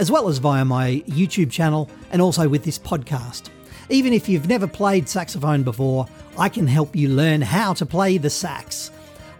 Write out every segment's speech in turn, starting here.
as well as via my YouTube channel and also with this podcast. Even if you've never played saxophone before, I can help you learn how to play the sax.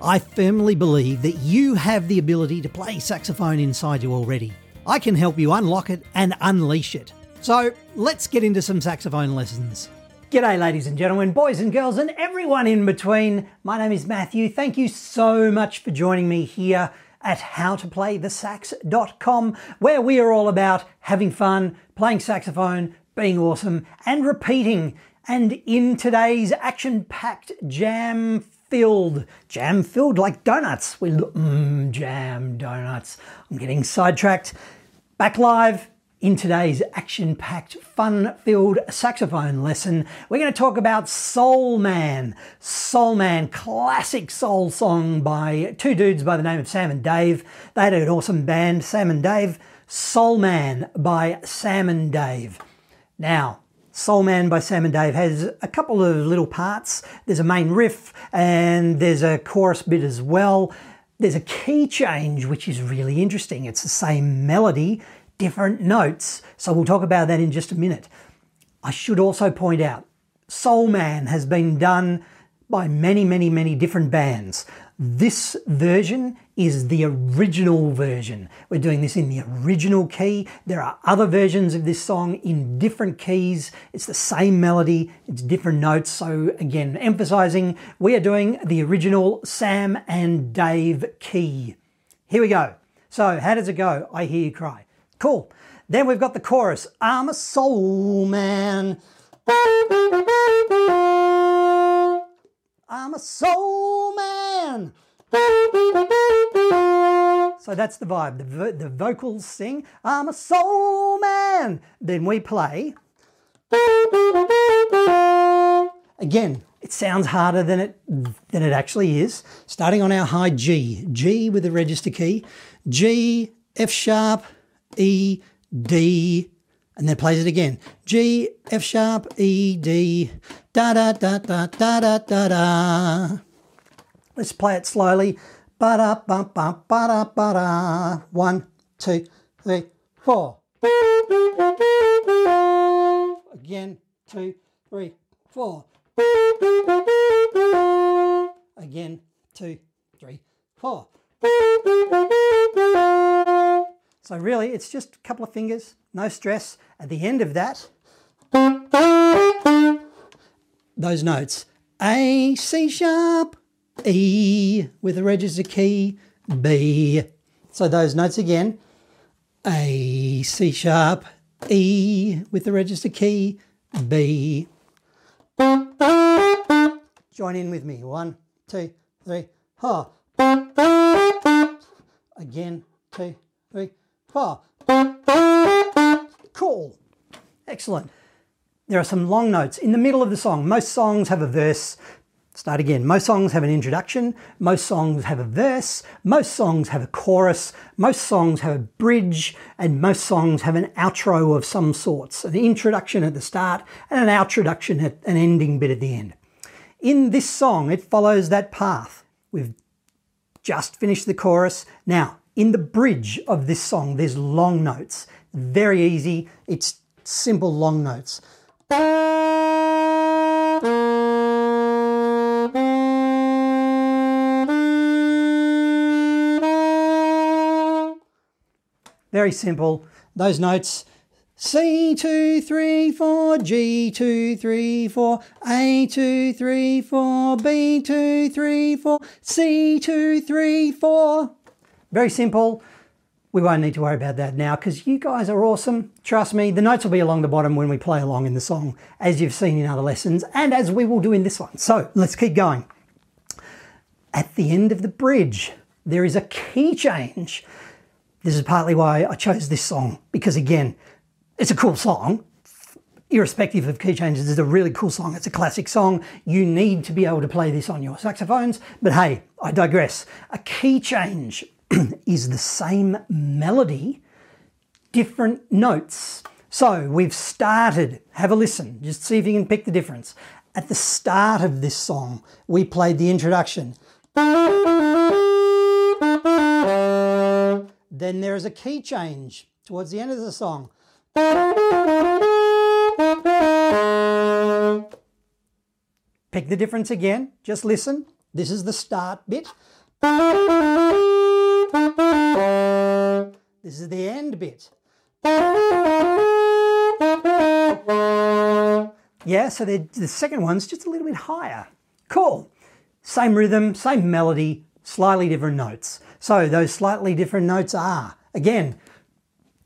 I firmly believe that you have the ability to play saxophone inside you already. I can help you unlock it and unleash it. So let's get into some saxophone lessons. G'day, ladies and gentlemen, boys and girls, and everyone in between. My name is Matthew. Thank you so much for joining me here at howtoplaythesax.com, where we are all about having fun, playing saxophone, being awesome, and repeating. And in today's action packed, jam filled, jam filled like donuts. We look, mmm, jam donuts. I'm getting sidetracked. Back live in today's action packed, fun filled saxophone lesson. We're going to talk about Soul Man. Soul Man, classic soul song by two dudes by the name of Sam and Dave. They had an awesome band, Sam and Dave. Soul Man by Sam and Dave. Now, Soul Man by Sam and Dave has a couple of little parts. There's a main riff and there's a chorus bit as well. There's a key change, which is really interesting. It's the same melody, different notes. So we'll talk about that in just a minute. I should also point out Soul Man has been done by many, many, many different bands. This version is the original version. We're doing this in the original key. There are other versions of this song in different keys. It's the same melody, it's different notes. So, again, emphasizing we are doing the original Sam and Dave key. Here we go. So, how does it go? I hear you cry. Cool. Then we've got the chorus I'm a soul man. I'm a soul man. So that's the vibe. The, vo- the vocals sing, I'm a soul man. Then we play. Again, it sounds harder than it than it actually is. Starting on our high G, G with the register key, G, F sharp, E, D, and then plays it again. G, F sharp, E, D, da da da da da da da da. Let's play it slowly. Ba da ba ba ba da ba da. One, two, three, four. Again, two, three, four. Again, two, three, four. So really, it's just a couple of fingers, no stress. At the end of that, those notes, A, C sharp, E with a register key, B. So those notes again, A, C sharp, E with the register key, B. Join in with me. One, two, three, four. Again, two, three, Cool. Excellent. There are some long notes in the middle of the song. Most songs have a verse. Start again. Most songs have an introduction. Most songs have a verse. Most songs have a chorus. Most songs have a bridge. And most songs have an outro of some sorts. An introduction at the start and an outroduction at an ending bit at the end. In this song, it follows that path. We've just finished the chorus. Now, in the bridge of this song, there's long notes. Very easy. It's simple long notes. Very simple. Those notes C two three four G two three four A two three four B two three four C two three four. Very simple. We won't need to worry about that now because you guys are awesome. Trust me, the notes will be along the bottom when we play along in the song, as you've seen in other lessons and as we will do in this one. So let's keep going. At the end of the bridge, there is a key change. This is partly why I chose this song, because again, it's a cool song. Irrespective of key changes, it's a really cool song. It's a classic song. You need to be able to play this on your saxophones. But hey, I digress. A key change is the same melody, different notes. So we've started, have a listen, just see if you can pick the difference. At the start of this song, we played the introduction. Then there is a key change towards the end of the song. Pick the difference again, just listen. This is the start bit. Bit. Yeah, so the second one's just a little bit higher. Cool. Same rhythm, same melody, slightly different notes. So those slightly different notes are, again,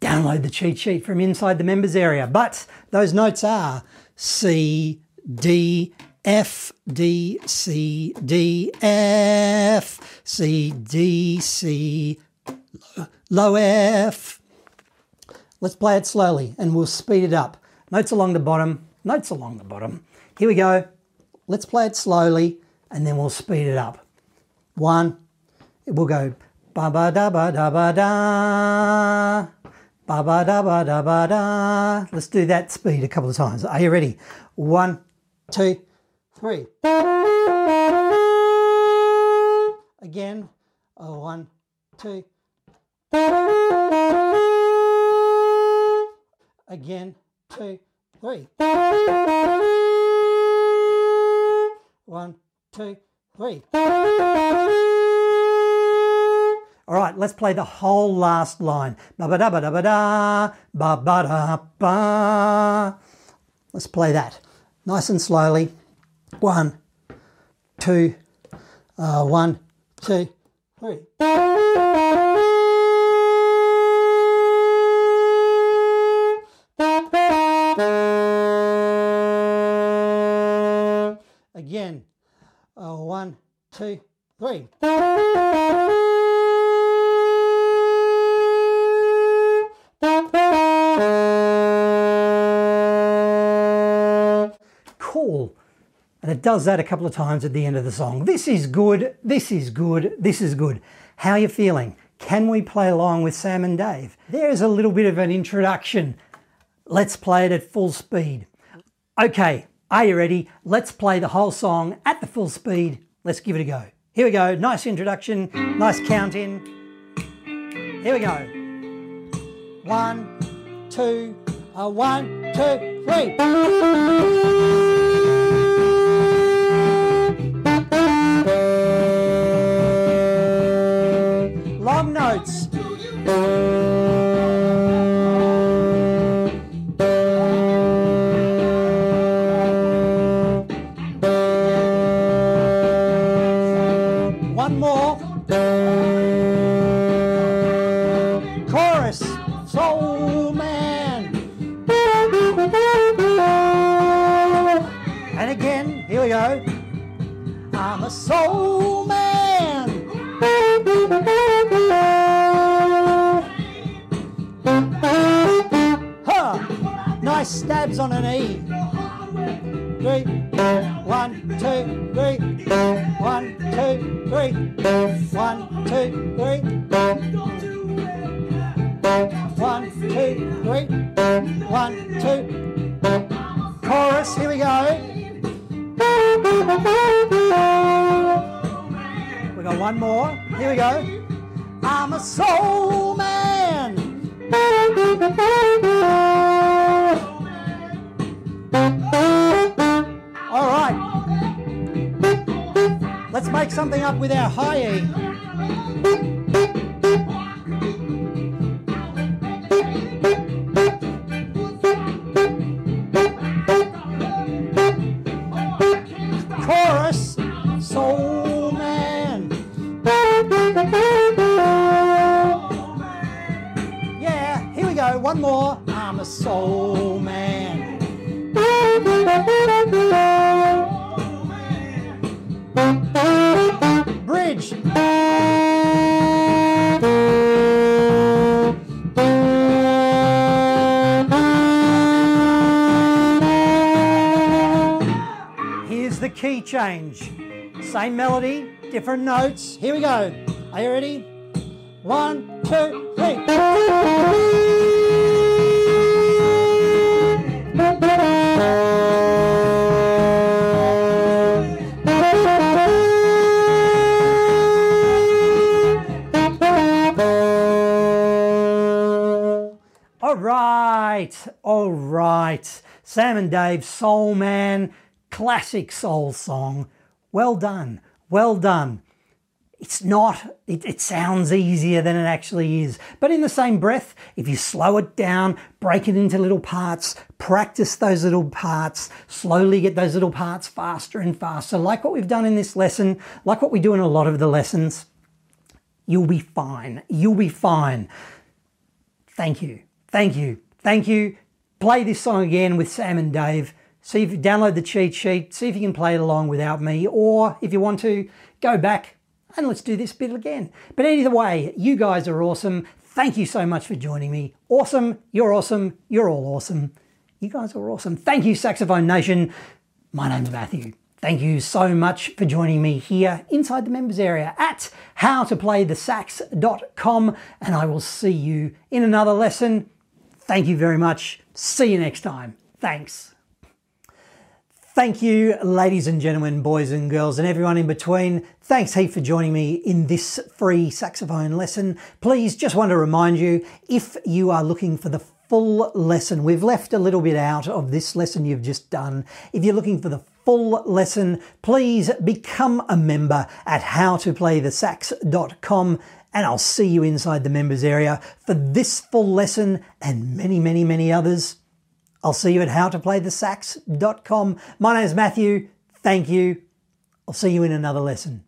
download the cheat sheet from inside the members area, but those notes are C, D, F, D, C, D, F, C, D, C, low F. Let's play it slowly and we'll speed it up. Notes along the bottom, notes along the bottom. Here we go. Let's play it slowly and then we'll speed it up. One, we'll go ba ba da ba da ba da. Ba ba da ba da ba da. Let's do that speed a couple of times. Are you ready? One, two, three. Again. Oh, one, two. Again, two, three. One, two, three. All right, let's play the whole last line. Ba ba da ba da ba da, ba ba da ba. Let's play that nice and slowly. One, two, uh, one, two, three. One, two, three. Cool. And it does that a couple of times at the end of the song. This is good, this is good, this is good. How are you feeling? Can we play along with Sam and Dave? There's a little bit of an introduction. Let's play it at full speed. Okay, are you ready? Let's play the whole song at the full speed. Let's give it a go. Here we go. Nice introduction, nice count in. Here we go. One, two, a one, two, three. Nice stabs on an E. Three. One, two, three. One, two, three. One, two, three. One, two, three. One, two. Chorus, here we go. We got one more. Here we go. I'm a soul something up with our high E. Chorus, soul man. Yeah, here we go. One more. I'm a soul man. Change. Same melody, different notes. Here we go. Are you ready? One, two, three. All right, all right. Sam and Dave, Soul Man, classic soul song. Well done, well done. It's not, it, it, sounds easier than it actually is. But in the same breath, if you slow it down, break it into little parts, practice those little parts, slowly get those little parts faster and faster, like what we've done in this lesson, like what we do in a lot of the lessons, you'll be fine. You'll be fine. Thank you. Thank you. Thank you. Play this song again with Sam and Dave. See if you download the cheat sheet, see if you can play it along without me, or if you want to, go back and let's do this bit again. But either way, you guys are awesome. Thank you so much for joining me. Awesome. You're awesome. You're all awesome. You guys are awesome. Thank you, Saxophone Nation. My name's Matthew. Thank you so much for joining me here inside the members area at howtoplaythesax.com, and I will see you in another lesson Thank you very much. See you next time. Thanks. Thank you, ladies and gentlemen, boys and girls, and everyone in between. Thanks heap for joining me in this free saxophone lesson. Please just want to remind you if you are looking for the full lesson, we've left a little bit out of this lesson you've just done. If you're looking for the full lesson, please become a member at howtoplaythesax.com and I'll see you inside the members area for this full lesson and many, many, many others. I'll see you at howtoplaythesax.com. My name is Matthew. Thank you. I'll see you in another lesson.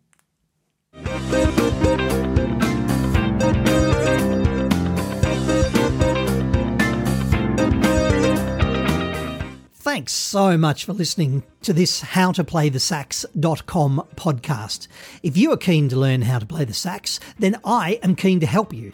Thanks so much for listening to this howtoplaythesax.com podcast. If you are keen to learn how to play the sax, then I am keen to help you.